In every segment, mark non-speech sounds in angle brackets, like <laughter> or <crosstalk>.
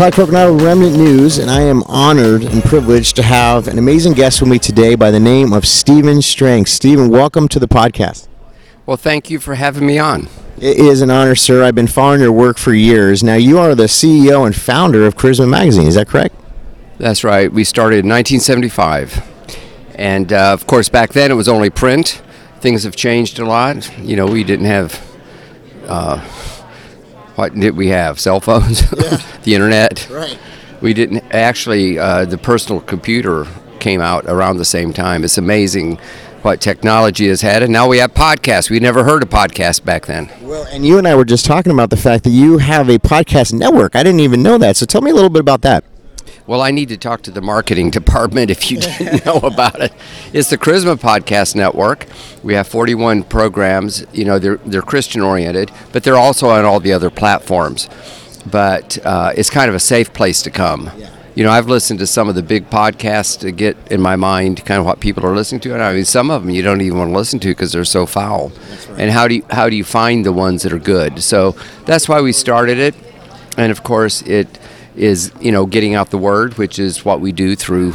Talk Coconado Remnant News, and I am honored and privileged to have an amazing guest with me today by the name of Stephen Strang. Stephen, welcome to the podcast. Well, thank you for having me on. It is an honor, sir. I've been following your work for years. Now, you are the CEO and founder of Charisma Magazine, is that correct? That's right. We started in 1975. And uh, of course, back then it was only print. Things have changed a lot. You know, we didn't have. Uh, what did we have? Cell phones, <laughs> Yeah. <laughs> the internet. Right. We didn't actually. Uh, the personal computer came out around the same time. It's amazing what technology has had, and now we have podcasts. We never heard of podcasts back then. Well, and you and I were just talking about the fact that you have a podcast network. I didn't even know that. So tell me a little bit about that. Well, I need to talk to the marketing <laughs> department if you didn't <laughs> know about it. It's the Charisma Podcast Network. We have 41 programs. You know, they're they're Christian oriented, but they're also on all the other platforms. But uh, it's kind of a safe place to come. You know, I've listened to some of the big podcasts to get in my mind kind of what people are listening to, and I mean, some of them you don't even want to listen to because they're so foul. And how do you how do you find the ones that are good? So that's why we started it, and of course it is you know getting out the word, which is what we do through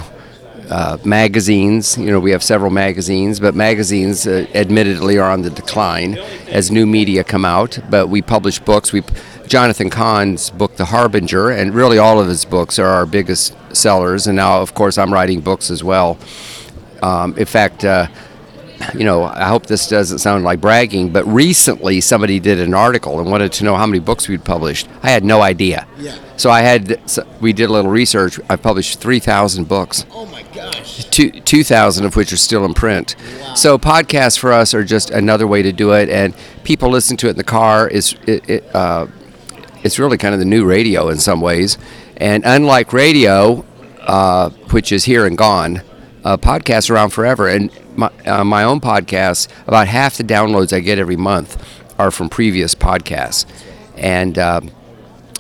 uh, magazines. You know, we have several magazines, but magazines uh, admittedly are on the decline as new media come out. But we publish books. We Jonathan Cahn's book, The Harbinger, and really all of his books are our biggest sellers. And now, of course, I'm writing books as well. Um, in fact. Uh, you know, I hope this doesn't sound like bragging, but recently somebody did an article and wanted to know how many books we'd published. I had no idea. Yeah. So I had, so we did a little research. I published 3,000 books, Oh my gosh. two 2,000 of which are still in print. Wow. So podcasts for us are just another way to do it, and people listen to it in the car. It's, it, it, uh, it's really kind of the new radio in some ways. And unlike radio, uh, which is here and gone, uh, podcasts around forever. And my, uh, my own podcast, about half the downloads I get every month are from previous podcasts. And um,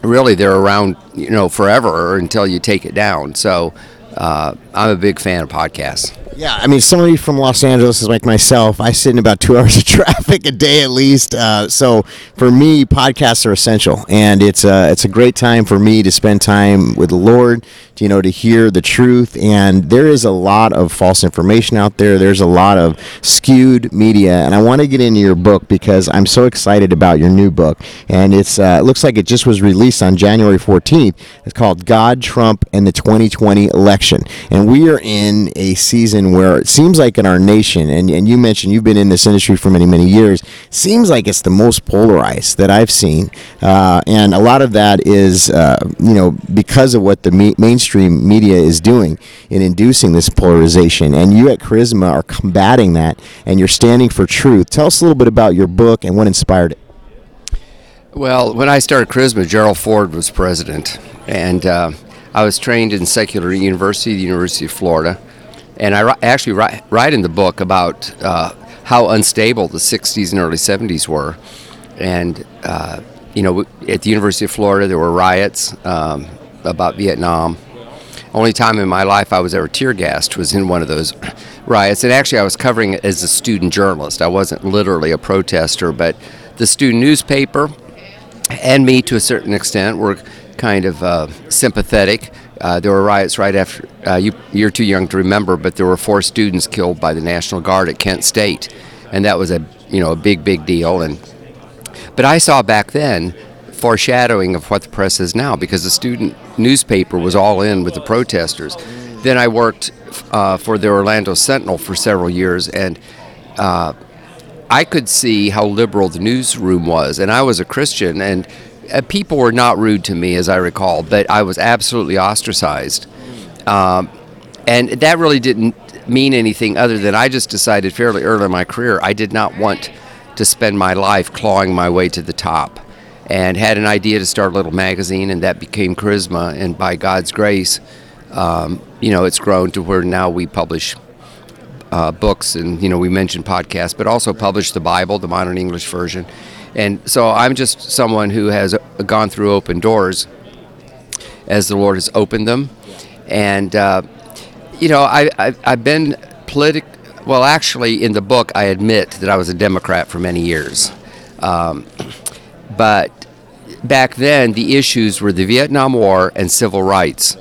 really, they're around, you know, forever until you take it down. So uh, I'm a big fan of podcasts. Yeah, I mean, somebody from Los Angeles is like myself. I sit in about two <laughs> hours of traffic a day at least. Uh, so for me, podcasts are essential, and it's a it's a great time for me to spend time with the Lord. You know, to hear the truth. And there is a lot of false information out there. There's a lot of skewed media, and I want to get into your book because I'm so excited about your new book. And it's uh, it looks like it just was released on January 14th. It's called God, Trump, and the 2020 Election. And we are in a season where it seems like in our nation, and, and you mentioned you've been in this industry for many, many years, seems like it's the most polarized that I've seen. Uh, and a lot of that is, uh, you know, because of what the me- mainstream media is doing in inducing this polarization. And you at Charisma are combating that, and you're standing for truth. Tell us a little bit about your book and what inspired it. Well, when I started Charisma, Gerald Ford was president, and uh, I was trained in secular university, the University of Florida, and I actually write, write in the book about uh, how unstable the '60s and early '70s were, and uh, you know, at the University of Florida there were riots um, about Vietnam. Only time in my life I was ever tear gassed was in one of those <clears throat> riots, and actually I was covering it as a student journalist. I wasn't literally a protester, but the student newspaper and me to a certain extent were kind of uh, sympathetic. Uh, there were riots right after uh, you, you're too young to remember, but there were four students killed by the National Guard at Kent State, and that was a you know a big big deal. And but I saw back then foreshadowing of what the press is now because the student newspaper was all in with the protesters. Then I worked uh, for the Orlando Sentinel for several years, and uh, I could see how liberal the newsroom was, and I was a Christian, and uh, people were not rude to me, as I recall, but I was absolutely ostracized. Um, and that really didn't mean anything other than I just decided fairly early in my career I did not want to spend my life clawing my way to the top. And had an idea to start a little magazine, and that became Charisma. And by God's grace, um, you know, it's grown to where now we publish uh, books, and you know, we mentioned podcasts, but also publish the Bible, the modern English version. And so I'm just someone who has gone through open doors as the Lord has opened them. And, uh, you know, I, I, I've been politic. Well, actually, in the book, I admit that I was a Democrat for many years. Um, but back then the issues were the Vietnam War and civil rights,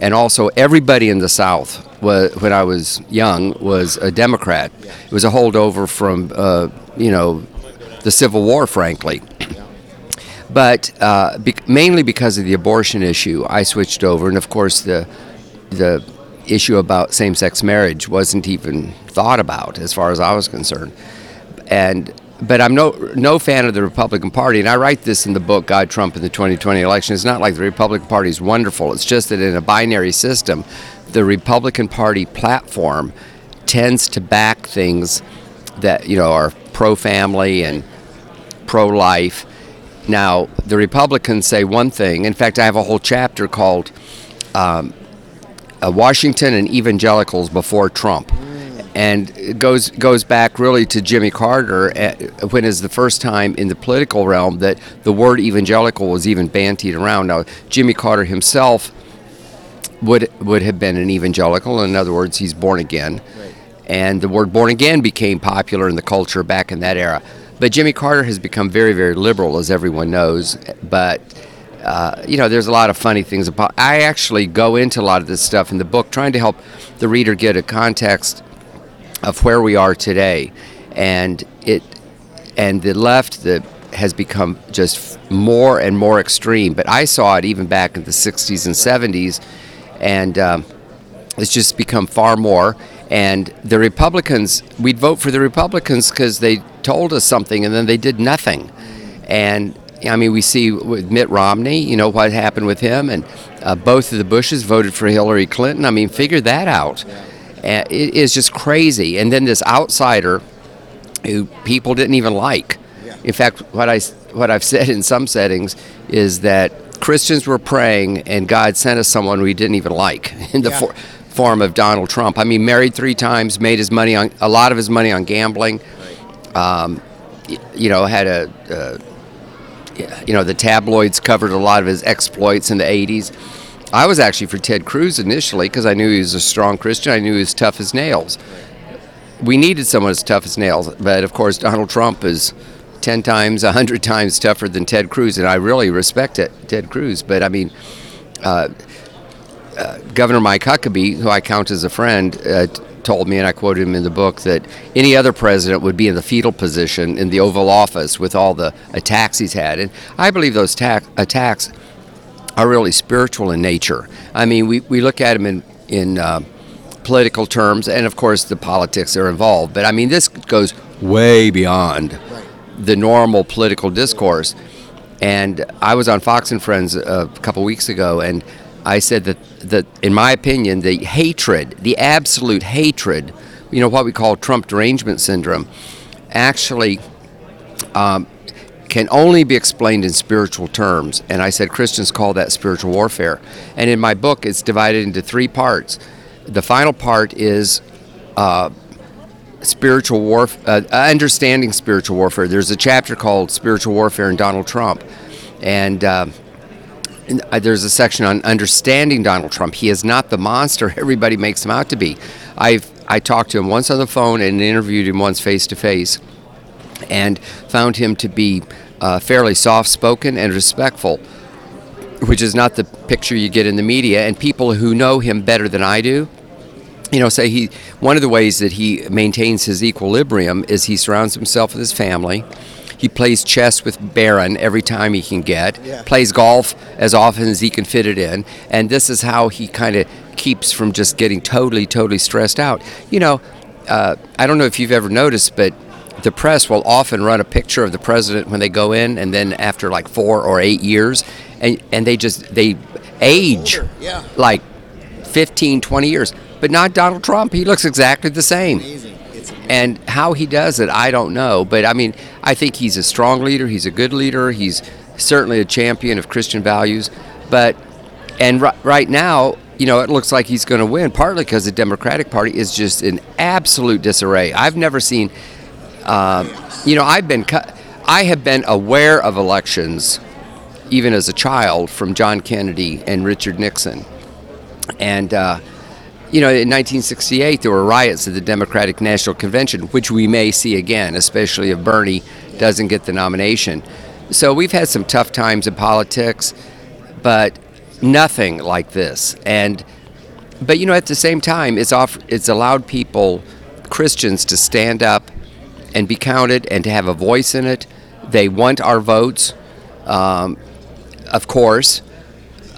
and also everybody in the South was, when I was young was a Democrat. It was a holdover from uh, you know the Civil War, frankly. But uh, be- mainly because of the abortion issue, I switched over, and of course the the issue about same-sex marriage wasn't even thought about as far as I was concerned. And but I'm no no fan of the Republican Party, and I write this in the book "God Trump in the 2020 Election." It's not like the Republican Party is wonderful. It's just that in a binary system, the Republican Party platform tends to back things that you know are pro-family and pro-life. Now the Republicans say one thing. In fact, I have a whole chapter called um, uh, "Washington and Evangelicals Before Trump." and it goes goes back really to Jimmy Carter uh, when is the first time in the political realm that the word evangelical was even bantied around. Now Jimmy Carter himself would would have been an evangelical. In other words, he's born again, right. and the word born again became popular in the culture back in that era. But Jimmy Carter has become very very liberal, as everyone knows. But uh, you know, there's a lot of funny things about. I actually go into a lot of this stuff in the book, trying to help the reader get a context of where we are today, and it and the left that has become just more and more extreme. But I saw it even back in the 60s and 70s, and um, it's just become far more. And the Republicans, we'd vote for the Republicans because they told us something and then they did nothing. And I mean, we see with Mitt Romney, you know, what happened with him, and uh, both of the Bushes voted for Hillary Clinton. I mean, figure that out. And it is just crazy. And then this outsider who people didn't even like. In fact, what I what I've said in some settings is that Christians were praying and God sent us someone we didn't even like in the yeah. for, form of Donald Trump. I mean, married three times, made his money on a lot of his money on gambling. Um, you know, had a, a you know the tabloids covered a lot of his exploits in the 80s I was actually for Ted Cruz initially because I knew he was a strong Christian. I knew he was tough as nails. We needed someone as tough as nails, but of course Donald Trump is ten times, a hundred times tougher than Ted Cruz, and I really respect it, Ted Cruz. But I mean, uh, uh, Governor Mike Huckabee, who I count as a friend, uh, told me, and I quoted him in the book, that any other president would be in the fetal position in the Oval Office with all the attacks he's had, and I believe those ta- attacks are really spiritual in nature. I mean, we, we look at them in, in uh, political terms, and of course, the politics are involved. But I mean, this goes way beyond the normal political discourse. And I was on Fox and Friends a couple weeks ago, and I said that, that, in my opinion, the hatred, the absolute hatred, you know, what we call Trump derangement syndrome, actually um, can only be explained in spiritual terms. And I said Christians call that spiritual warfare. And in my book, it's divided into three parts. The final part is uh, spiritual warfare, uh, understanding spiritual warfare. There's a chapter called Spiritual Warfare in Donald Trump. And uh there's a section on understanding Donald Trump. He is not the monster <laughs> everybody makes him out to be. I've I talked to him once on the phone and interviewed him once face to face and found him to be uh, fairly soft spoken and respectful, which is not the picture you get in the media. And people who know him better than I do, you know, say he, one of the ways that he maintains his equilibrium is he surrounds himself with his family. He plays chess with Barron every time he can get, yeah. plays golf as often as he can fit it in, and this is how he kind of keeps from just getting totally, totally stressed out. You know, uh, I don't know if you've ever noticed, but the press will often run a picture of the president when they go in, and then after like four or eight years, and, and they just they age yeah. like 15, 20 years. But not Donald Trump. He looks exactly the same. Amazing. And how he does it, I don't know. But I mean, I think he's a strong leader. He's a good leader. He's certainly a champion of Christian values. But and r- right now, you know, it looks like he's going to win, partly because the Democratic Party is just in absolute disarray. I've never seen um, you know, I've been I have been aware of elections even as a child from John Kennedy and Richard Nixon, and. Uh, you know, in 1968, there were riots at the Democratic National Convention, which we may see again, especially if Bernie doesn't get the nomination. So we've had some tough times in politics, but nothing like this. And but you know, at the same time, it's off. It's allowed people, Christians, to stand up and be counted and to have a voice in it. They want our votes, um, of course.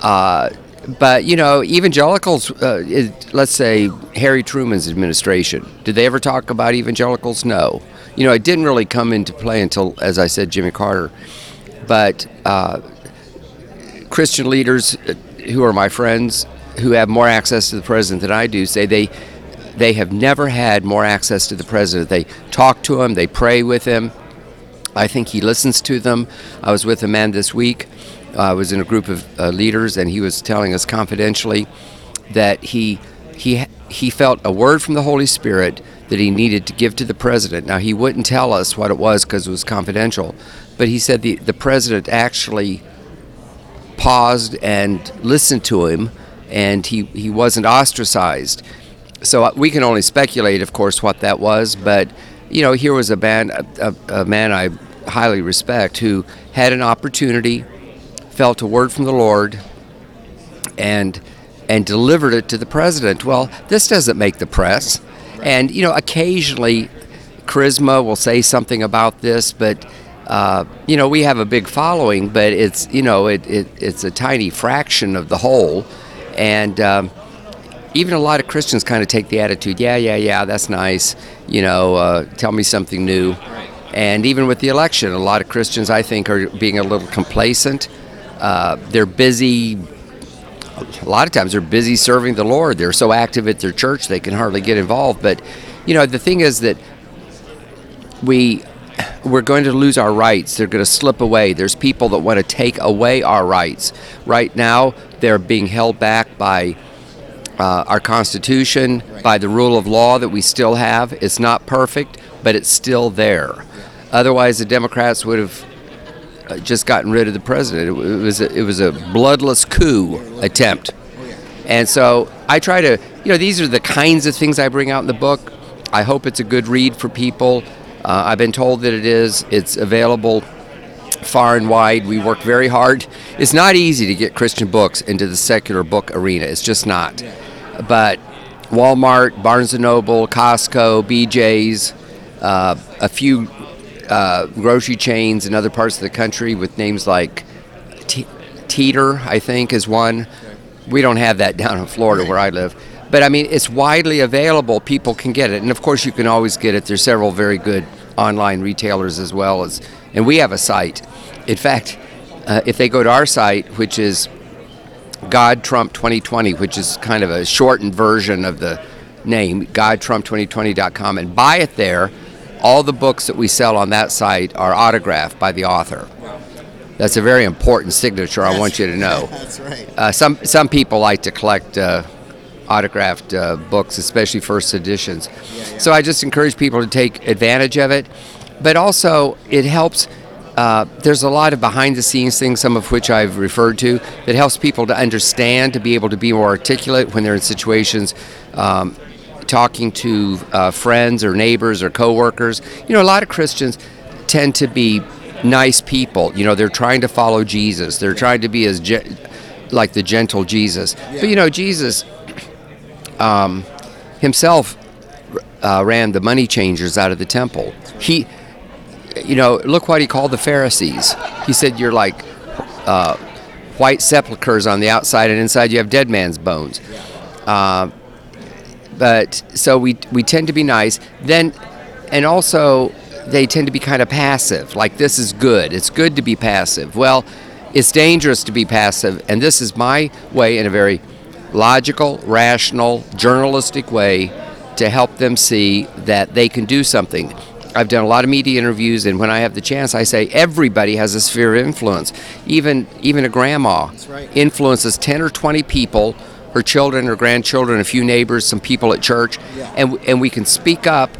Uh, but you know, evangelicals. Uh, let's say Harry Truman's administration. Did they ever talk about evangelicals? No. You know, it didn't really come into play until, as I said, Jimmy Carter. But uh, Christian leaders uh, who are my friends who have more access to the president than I do say they they have never had more access to the president. They talk to him, they pray with him. I think he listens to them. I was with a man this week. I was in a group of uh, leaders, and he was telling us confidentially that he he he felt a word from the Holy Spirit that he needed to give to the president. Now he wouldn't tell us what it was because it was confidential, but he said the the president actually paused and listened to him, and he, he wasn't ostracized. So uh, we can only speculate, of course, what that was. But you know, here was a man, a, a, man I highly respect, who had an opportunity, felt a word from the Lord, and and delivered it to the president. Well, this doesn't make the press, and you know, occasionally, Charisma will say something about this, but uh, you know, we have a big following, but it's you know it, it it's a tiny fraction of the whole, and um, even a lot of Christians kind of take the attitude, yeah, yeah, yeah, that's nice, you know, uh, tell me something new, and even with the election, a lot of Christians I think are being a little complacent. Uh, they're busy. A lot of times they're busy serving the Lord. They're so active at their church they can hardly get involved. But you know, the thing is that we we're going to lose our rights. They're going to slip away. There's people that want to take away our rights. Right now, they're being held back by uh, our Constitution, by the rule of law that we still have. It's not perfect, but it's still there. Otherwise, the Democrats would have just gotten rid of the president. It was a, it was a bloodless coup attempt. And so I try to, you know, these are the kinds of things I bring out in the book. I hope it's a good read for people. Uh, I've been told that it is. It's available far and wide. We work very hard. It's not easy to get Christian books into the secular book arena. It's just not. But Walmart, Barnes and Noble, Costco, BJ's, uh, a few uh, grocery chains in other parts of the country with names like Teeter, I think, is one. We don't have that down in Florida where I live. But I mean, it's widely available. People can get it, and of course, you can always get it. There's several very good online retailers as well as, and we have a site. In fact, uh, if they go to our site, which is God Trump 2020, which is kind of a shortened version of the name, GodTrump2020.com, and buy it there, all the books that we sell on that site are autographed by the author. That's a very important signature. I want you to know. <laughs> That's right. Uh, some some people like to collect. Uh, autographed uh, books, especially first editions. Yeah, yeah. So I just encourage people to take advantage of it. But also, it helps. Uh, there's a lot of behind the scenes things, some of which I've referred to, that helps people to understand, to be able to be more articulate when they're in situations. Um, talking to uh, friends or neighbors or coworkers. You know, a lot of Christians tend to be nice people. You know, they're trying to follow Jesus. They're trying to be as ge- like the gentle Jesus. Yeah. But you know, Jesus <clears throat> um, himself uh, ran the money changers out of the temple. He, you know, look what he called the Pharisees. He said, You're like uh, white sepulchres on the outside, and inside you have dead man's bones. Uh, but so we, we tend to be nice. Then, and also, they tend to be kind of passive. Like, this is good. It's good to be passive. Well, it's dangerous to be passive, and this is my way in a very logical, rational, journalistic way to help them see that they can do something. I've done a lot of media interviews, and when I have the chance, I say everybody has a sphere of influence. Even even a grandma right. influences ten or twenty people, her children, her grandchildren, a few neighbors, some people at church, yeah. and and we can speak up.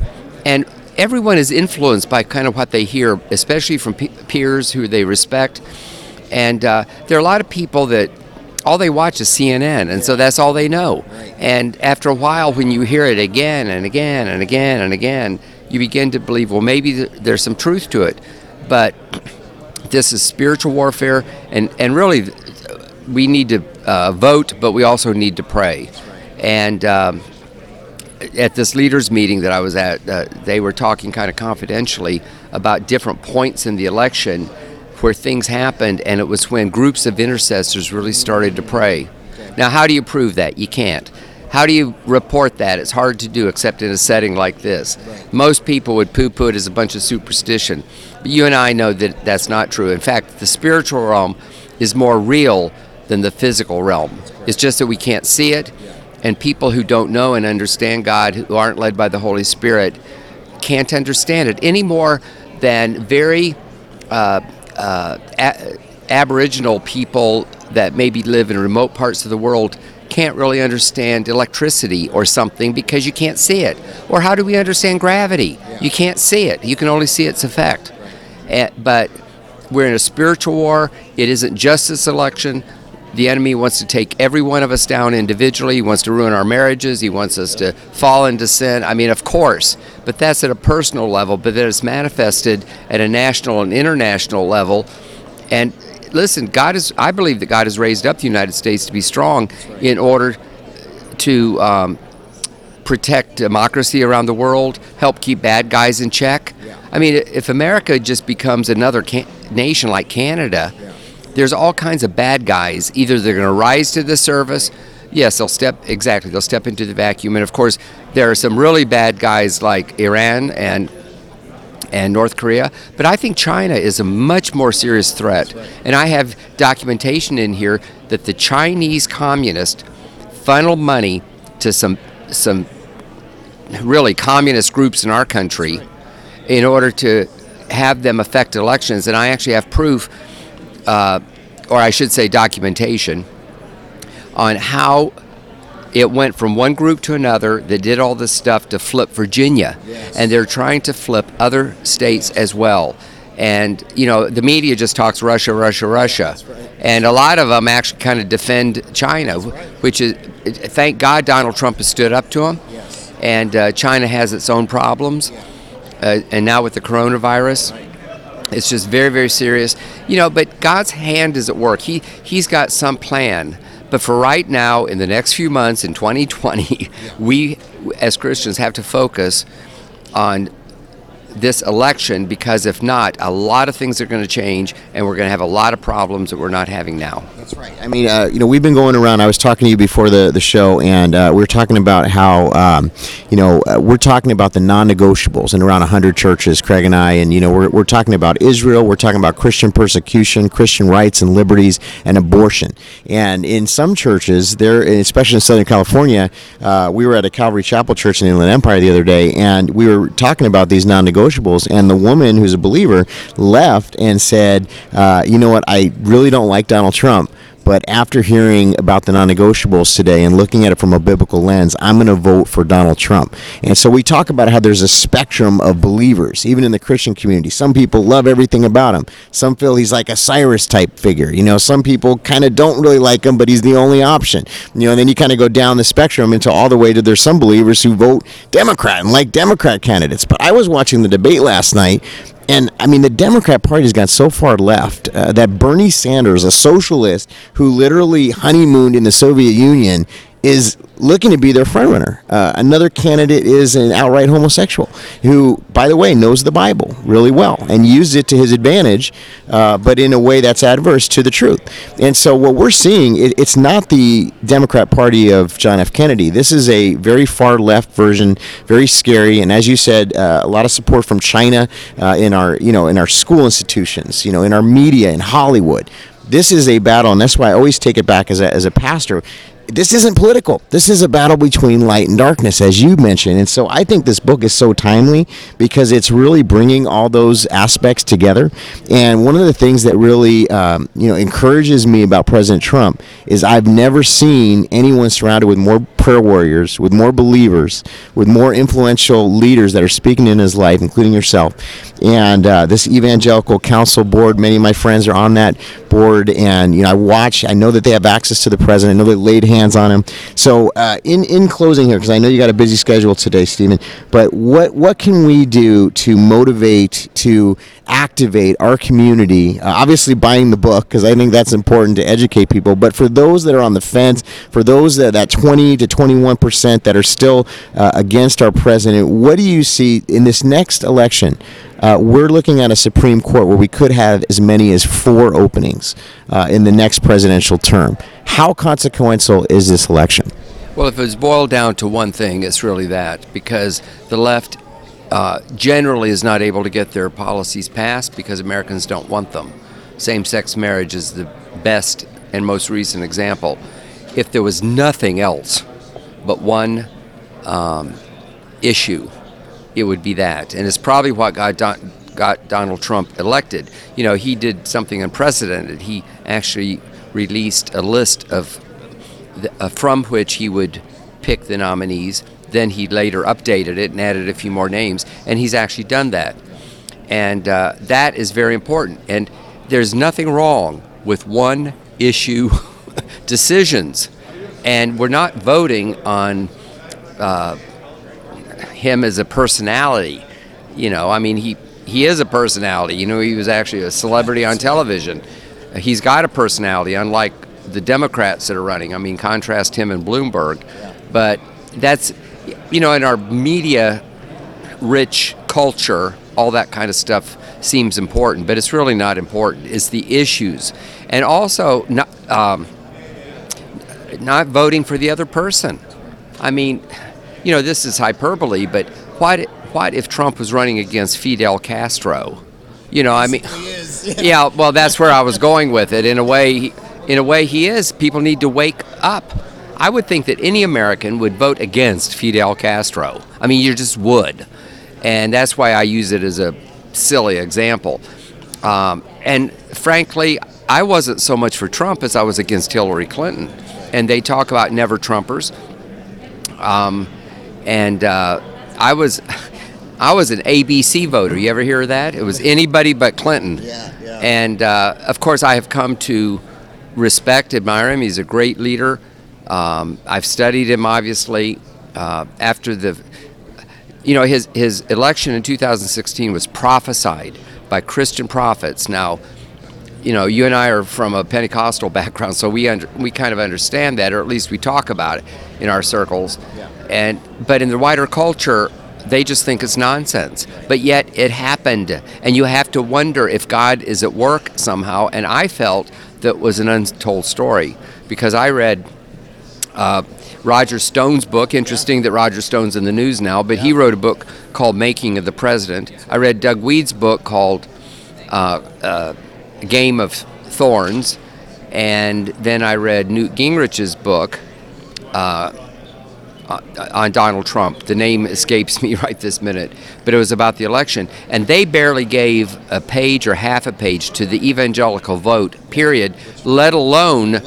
And everyone is influenced by kind of what they hear, especially from pe- peers who they respect. And uh, there are a lot of people that all they watch is CNN, and so that's all they know. And after a while, when you hear it again and again and again and again, you begin to believe, well, maybe there's some truth to it. But this is spiritual warfare, and and really, we need to uh, vote, but we also need to pray. And um, at this leaders meeting that I was at, uh, they were talking kind of confidentially about different points in the election where things happened, and it was when groups of intercessors really started to pray. Now, how do you prove that? You can't. How do you report that? It's hard to do except in a setting like this. Most people would poo poo it as a bunch of superstition. But you and I know that that's not true. In fact, the spiritual realm is more real than the physical realm. It's just that we can't see it, and people who don't know and understand God, who aren't led by the Holy Spirit, can't understand it any more than very uh, uh, a- Aboriginal people that maybe live in remote parts of the world can't really understand electricity or something because you can't see it. Or how do we understand gravity? You can't see it. You can only see its effect. Eh, but we're in a spiritual war. It isn't just this election. The enemy wants to take every one of us down individually. He wants to ruin our marriages. He wants us to fall into sin. I mean, of course, but that's at a personal level, but then it's manifested at a national and international level. And listen, God is, I believe that God has raised up the United States to be strong in order to um, protect democracy around the world, help keep bad guys in check. I mean, if America just becomes another can- nation like Canada, there's all kinds of bad guys. Either they're going to rise to the service. Yes, they'll step exactly. They'll step into the vacuum, and of course, there are some really bad guys like Iran and and North Korea. But I think China is a much more serious threat. And I have documentation in here that the Chinese communists funnel money to some some really communist groups in our country in order to have them affect elections. And I actually have proof, uh, or I should say, documentation on how it went from one group to another that did all this stuff to flip Virginia, and they're trying to flip other states as well. And you know, the media just talks Russia, Russia, Russia, and a lot of them actually kind of defend China, which is thank God Donald Trump has stood up to them, and uh, China has its own problems, uh, and now with the coronavirus. It's just very, very serious, you know. But God's hand is at work. He He's got some plan. But for right now, in the next few months, in 2020, <laughs> we as Christians have to focus on this election because if not, a lot of things are going to change and we're going to have a lot of problems that we're not having now. That's right. I mean, uh, you know, we've been going around. I was talking to you before the, the show, and uh, we were talking about how, um, you know, uh, we're talking about the non negotiables in around 100 churches, Craig and I, and, you know, we're, we're talking about Israel, we're talking about Christian persecution, Christian rights and liberties, and abortion. And in some churches, there, especially in Southern California, uh, we were at a Calvary Chapel church in the Inland Empire the other day, and we were talking about these non negotiables. And the woman who's a believer left and said, uh, you know what, I really don't like Donald Trump. But after hearing about the non negotiables today and looking at it from a biblical lens, I'm going to vote for Donald Trump. And so we talk about how there's a spectrum of believers, even in the Christian community. Some people love everything about him, some feel he's like a Cyrus type figure. You know, some people kind of don't really like him, but he's the only option. You know, and then you kind of go down the spectrum until all the way to there's some believers who vote Democrat and like Democrat candidates. But I was watching the debate last night and I mean, the Democrat Party's got so far left uh, that Bernie Sanders, a socialist who literally honeymooned in the Soviet Union, is looking to be their frontrunner. Uh, another candidate is an outright homosexual who, by the way, knows the Bible really well and used it to his advantage, uh, but in a way that's adverse to the truth. And so, what we're seeing, it, it's not the Democrat Party of John F. Kennedy. This is a very far left version, very scary, and as you said, uh, a lot of support from China uh, in our, you know, in our school institutions, you know, in our media, in Hollywood. This is a battle, and that's why I always take it back as a, as a pastor this isn't political. This is a battle between light and darkness, as you mentioned. And so I think this book is so timely because it's really bringing all those aspects together. And one of the things that really, um, you know, encourages me about President Trump is I've never seen anyone surrounded with more prayer warriors, with more believers, with more influential leaders that are speaking in his life, including yourself. And uh, this evangelical council board, many of my friends are on that board, and you know I watch. I know that they have access to the president. I know they laid hands on him. So uh, in in closing here, because I know you got a busy schedule today, Stephen. But what what can we do to motivate to activate our community? Uh, obviously, buying the book because I think that's important to educate people. But for those that are on the fence, for those that that twenty to twenty one percent that are still uh, against our president, what do you see in this next election? Uh, we're looking at a Supreme Court where we could have as many as four openings uh, in the next presidential term. How consequential is this election? Well, if it's boiled down to one thing, it's really that because the left uh, generally is not able to get their policies passed because Americans don't want them. Same sex marriage is the best and most recent example. If there was nothing else but one um, issue, it would be that. And it's probably what got, Don, got Donald Trump elected. You know, he did something unprecedented. He actually released a list of the, uh, from which he would pick the nominees. Then he later updated it and added a few more names, and he's actually done that. And uh, that is very important. And there's nothing wrong with one issue <laughs> decisions. And we're not voting on uh, him as a personality. You know, I mean, he, he is a personality. You know, he was actually a celebrity on television. He's got a personality, unlike the Democrats that are running. I mean, contrast him and Bloomberg. But that's, you know, in our media rich culture, all that kind of stuff seems important, but it's really not important. It's the issues. And also, not, um, not voting for the other person. I mean, you know, this is hyperbole, but what, what if Trump was running against Fidel Castro? You know, I mean, <laughs> yeah, well, that's where I was going with it. In a way, in a way, he is. People need to wake up. I would think that any American would vote against Fidel Castro. I mean, you just would. And that's why I use it as a silly example. Um, and frankly, I wasn't so much for Trump as I was against Hillary Clinton. And they talk about never Trumpers. Um, and uh, I was. <laughs> I was an ABC voter. You ever hear of that? It was anybody but Clinton. Yeah, yeah. And uh, of course, I have come to respect, admire him. He's a great leader. Um, I've studied him, obviously. Uh, after the, you know, his his election in 2016 was prophesied by Christian prophets. Now, you know, you and I are from a Pentecostal <laughs> background, so we under, we kind of understand that, or at least we talk about it in our circles. Yeah. And but in the wider culture, they just think it's nonsense. But yet it happened, and you have to wonder if God is at work somehow. And I felt that was an untold story because I read uh, Roger Stone's book. Interesting that Roger Stone's in the news now, but he wrote a book called Making of the President. I read Doug Wead's book called uh, uh, Game of Thorns, and then I read Newt Gingrich's book. Uh, uh, on Donald Trump. The name escapes <laughs> me right this minute, but it was about the election. And they barely gave a page or half a page to the evangelical vote, period, let alone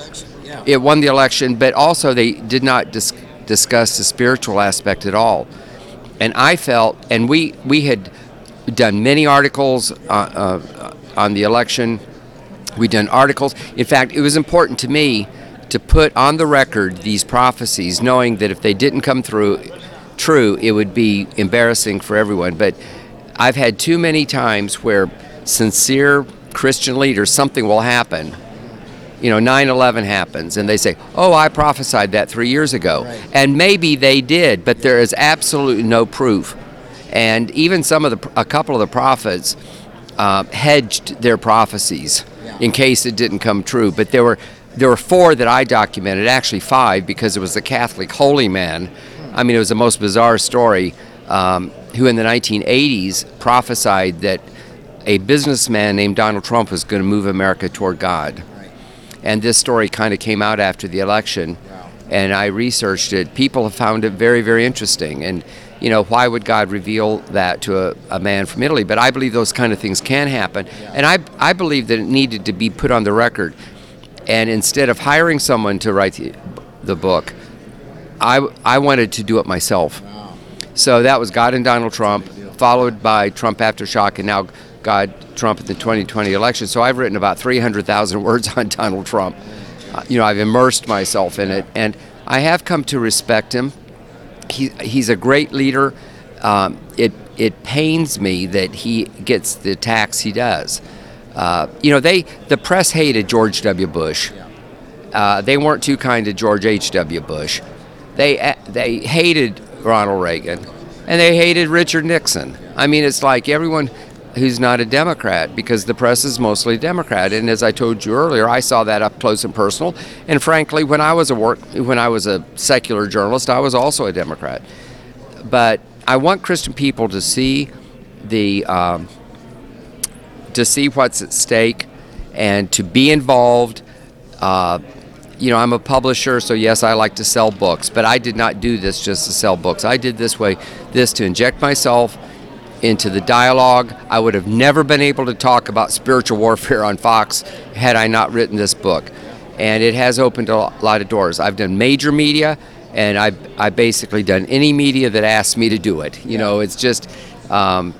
it won the election, but also they did not dis- discuss the spiritual aspect at all. And I felt, and we, we had done many articles uh, uh, on the election. We've done articles. In fact, it was important to me to put on the record these prophecies, knowing that if they didn't come through true, it would be embarrassing for everyone. But I've had too many times where sincere Christian leaders, something will happen. You know, 9 11 happens, and they say, Oh, I prophesied that three years ago. Right. And maybe they did, but there is absolutely no proof. And even some of the, a couple of the prophets uh, hedged their prophecies in case it didn't come true. But there were there were four that I documented, actually five, because it was the Catholic holy man. I mean, it was the most bizarre story. Um, who in the 1980s prophesied that a businessman named Donald Trump was going to move America toward God. And this story kind of came out after the election, and I researched it. People have found it very, very interesting. And you know, why would God reveal that to a, a man from Italy? But I believe those kind of things can happen, and I I believe that it needed to be put on the record. And instead of hiring someone to write the, the book, I, I wanted to do it myself. So that was God and Donald Trump, followed by Trump Aftershock, and now God Trump in the 2020 election. So I've written about 300,000 <laughs> words on Donald Trump. Uh, you know, I've immersed myself in it, and I have come to respect him. He, he's a great leader. Um, it it pains me that he gets the attacks he does. Uh, you know, they the press hated George W. Bush. Uh, they weren't too kind to George H. W. Bush. They uh, they hated Ronald Reagan, and they hated Richard Nixon. I mean, it's like everyone who's not a Democrat because the press is mostly Democrat. And as I told you earlier, I saw that up close and personal. And frankly, when I was a work when I was a secular journalist, I was also a Democrat. But I want Christian people to see the um, to see what's at stake and to be involved. Uh, you know, I'm a publisher, so yes, I like to sell books, but I did not do this just to sell books. I did this way, this to inject myself into the dialogue. I would have never been able to talk about spiritual warfare on Fox had I not written this book. And it has opened a lot of doors. I've done major media, and I've, I've basically done any media that asks me to do it. You know, it's just, um,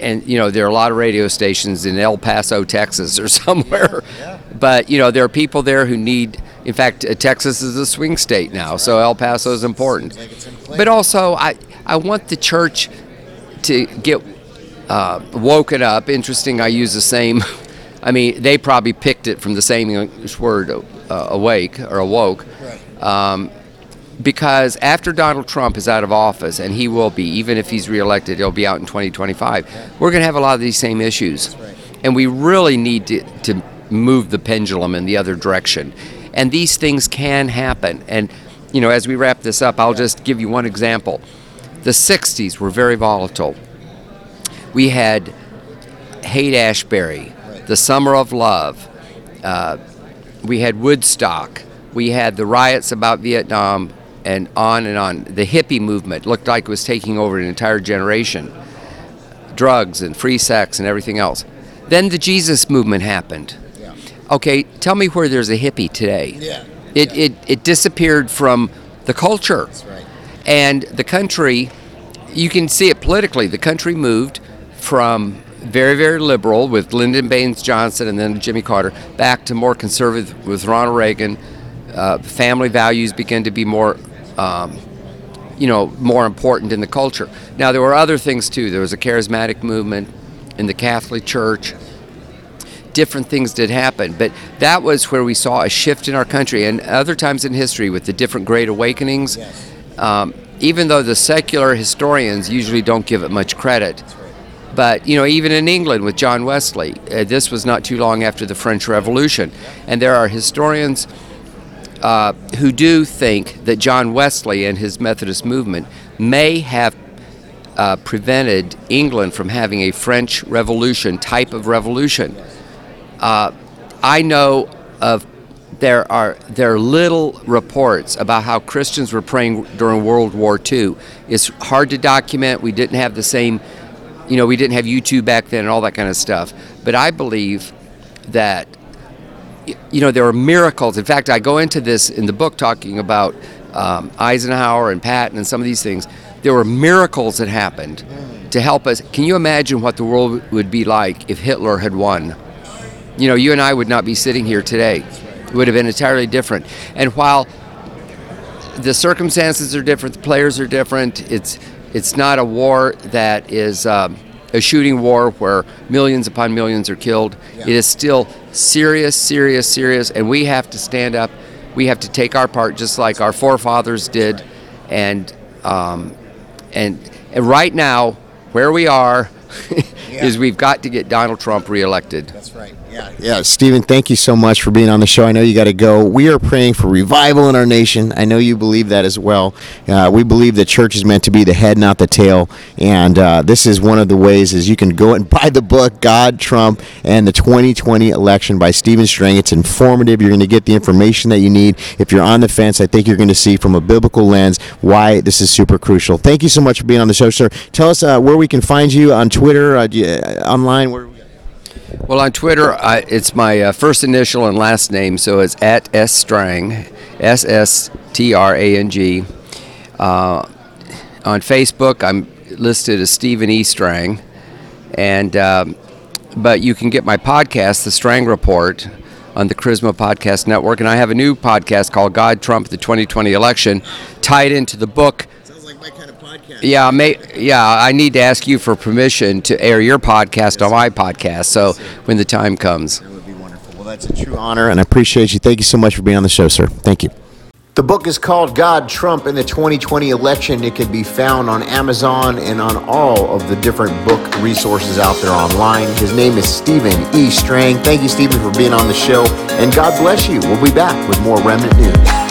and you know, there are a lot of radio stations in El Paso, Texas, or <laughs> somewhere. Yeah. But you know, there are people there who need. In fact, uh, Texas is a swing state now, so El Paso is important. But also, I I want the church to get uh, woken up. Interesting, I use the same. <laughs> I mean, they probably picked it from the same English word, uh, awake or awoke. Um, because after Donald Trump is out of office, and he will be, even if he's reelected, he'll be out in 2025, we're going to have a lot of these same issues. And we really need to, to move the pendulum in the other direction. And these things can happen. And, you know, as we wrap this up, I'll just give you one example. The 60s were very volatile. We had Haight Ashbury, the Summer of Love, uh, we had Woodstock, we had the riots about Vietnam, and on and on. The hippie movement looked like it was taking over an entire generation. Drugs and free sex and everything else. Then the Jesus movement happened. Okay, tell me where there's a hippie today. Yeah. It, it, it disappeared from the culture. right. And the country, you can see it politically, the country moved from very, very liberal with Lyndon Baines Johnson and then Jimmy Carter back to more conservative with Ronald Reagan. Uh, family values began to be more, um, you know, more important in the culture. Now, there were other things too. There was a charismatic movement in the Catholic Church different things did happen. But that was where we saw a shift in our country. And other times in history, with the different great awakenings, um, even though the secular historians usually don't give it much credit. But you know, even in England with John Wesley, uh, this was not too long after the French Revolution, and there are historians uh, who do think that John Wesley and his Methodist movement may have uh, prevented England from having a French Revolution type of revolution. Uh, I know of there are there are little reports about how Christians were praying during World War II. It's hard to document. We didn't have the same, you know, we didn't have YouTube back then and all that kind of stuff. But I believe that you know there are miracles. In fact, I go into this in the book talking about um, Eisenhower and Patton and some of these things. There were miracles that happened to help us. Can you imagine what the world would be like if Hitler had won? You know, you and I would not be sitting here today. It would have been entirely different. And while the circumstances are different, the players are different. It's it's not a war that is um, a shooting war where millions upon millions are killed. It is still serious, serious, serious, and we have to stand up. We have to take our part, just like our forefathers did, and um, and, and right now, where we are, <laughs> is we've got to get Donald Trump reelected. That's right. Yeah. Yeah, Stephen, thank you so much for being on the show. I know you got to go. We are praying for revival in our nation. I know you believe that as well. Uh, we believe the church is meant to be the head, not the tail. And uh, this is one of the ways is you can go and buy the book God, Trump, and the 2020 election by Stephen Strang. It's informative. You're going to get the information that you need. If you're on the fence, I think you're going to see from a biblical lens why this is super crucial. Thank you so much for being on the show, sir. Tell us uh, where we can find you on Twitter, uh, uh, online. Where Well, on Twitter, I, it's my uh, first initial and last name, so it's at S Strang, S S T R A N G. Uh, on Facebook, I'm listed as Stephen E. Strang, and um, but you can get my podcast, The Strang Report, on the Charisma Podcast Network, and I have a new podcast called God Trump: The 2020 Election, tied into the book. Sounds like my kind of podcast. Yeah, may, yeah. I need to ask you for permission to air your podcast on my podcast. So when the time comes. That would be wonderful. Well, that's a true honor, and I appreciate you. Thank you so much for being on the show, sir. Thank you. The book is called God, Trump, and the 2020 Election. It can be found on Amazon and on all of the different book resources out there online. His name is Stephen E. Strang. Thank you, Stephen, for being on the show, and God bless you. We'll be back with more Remnant News.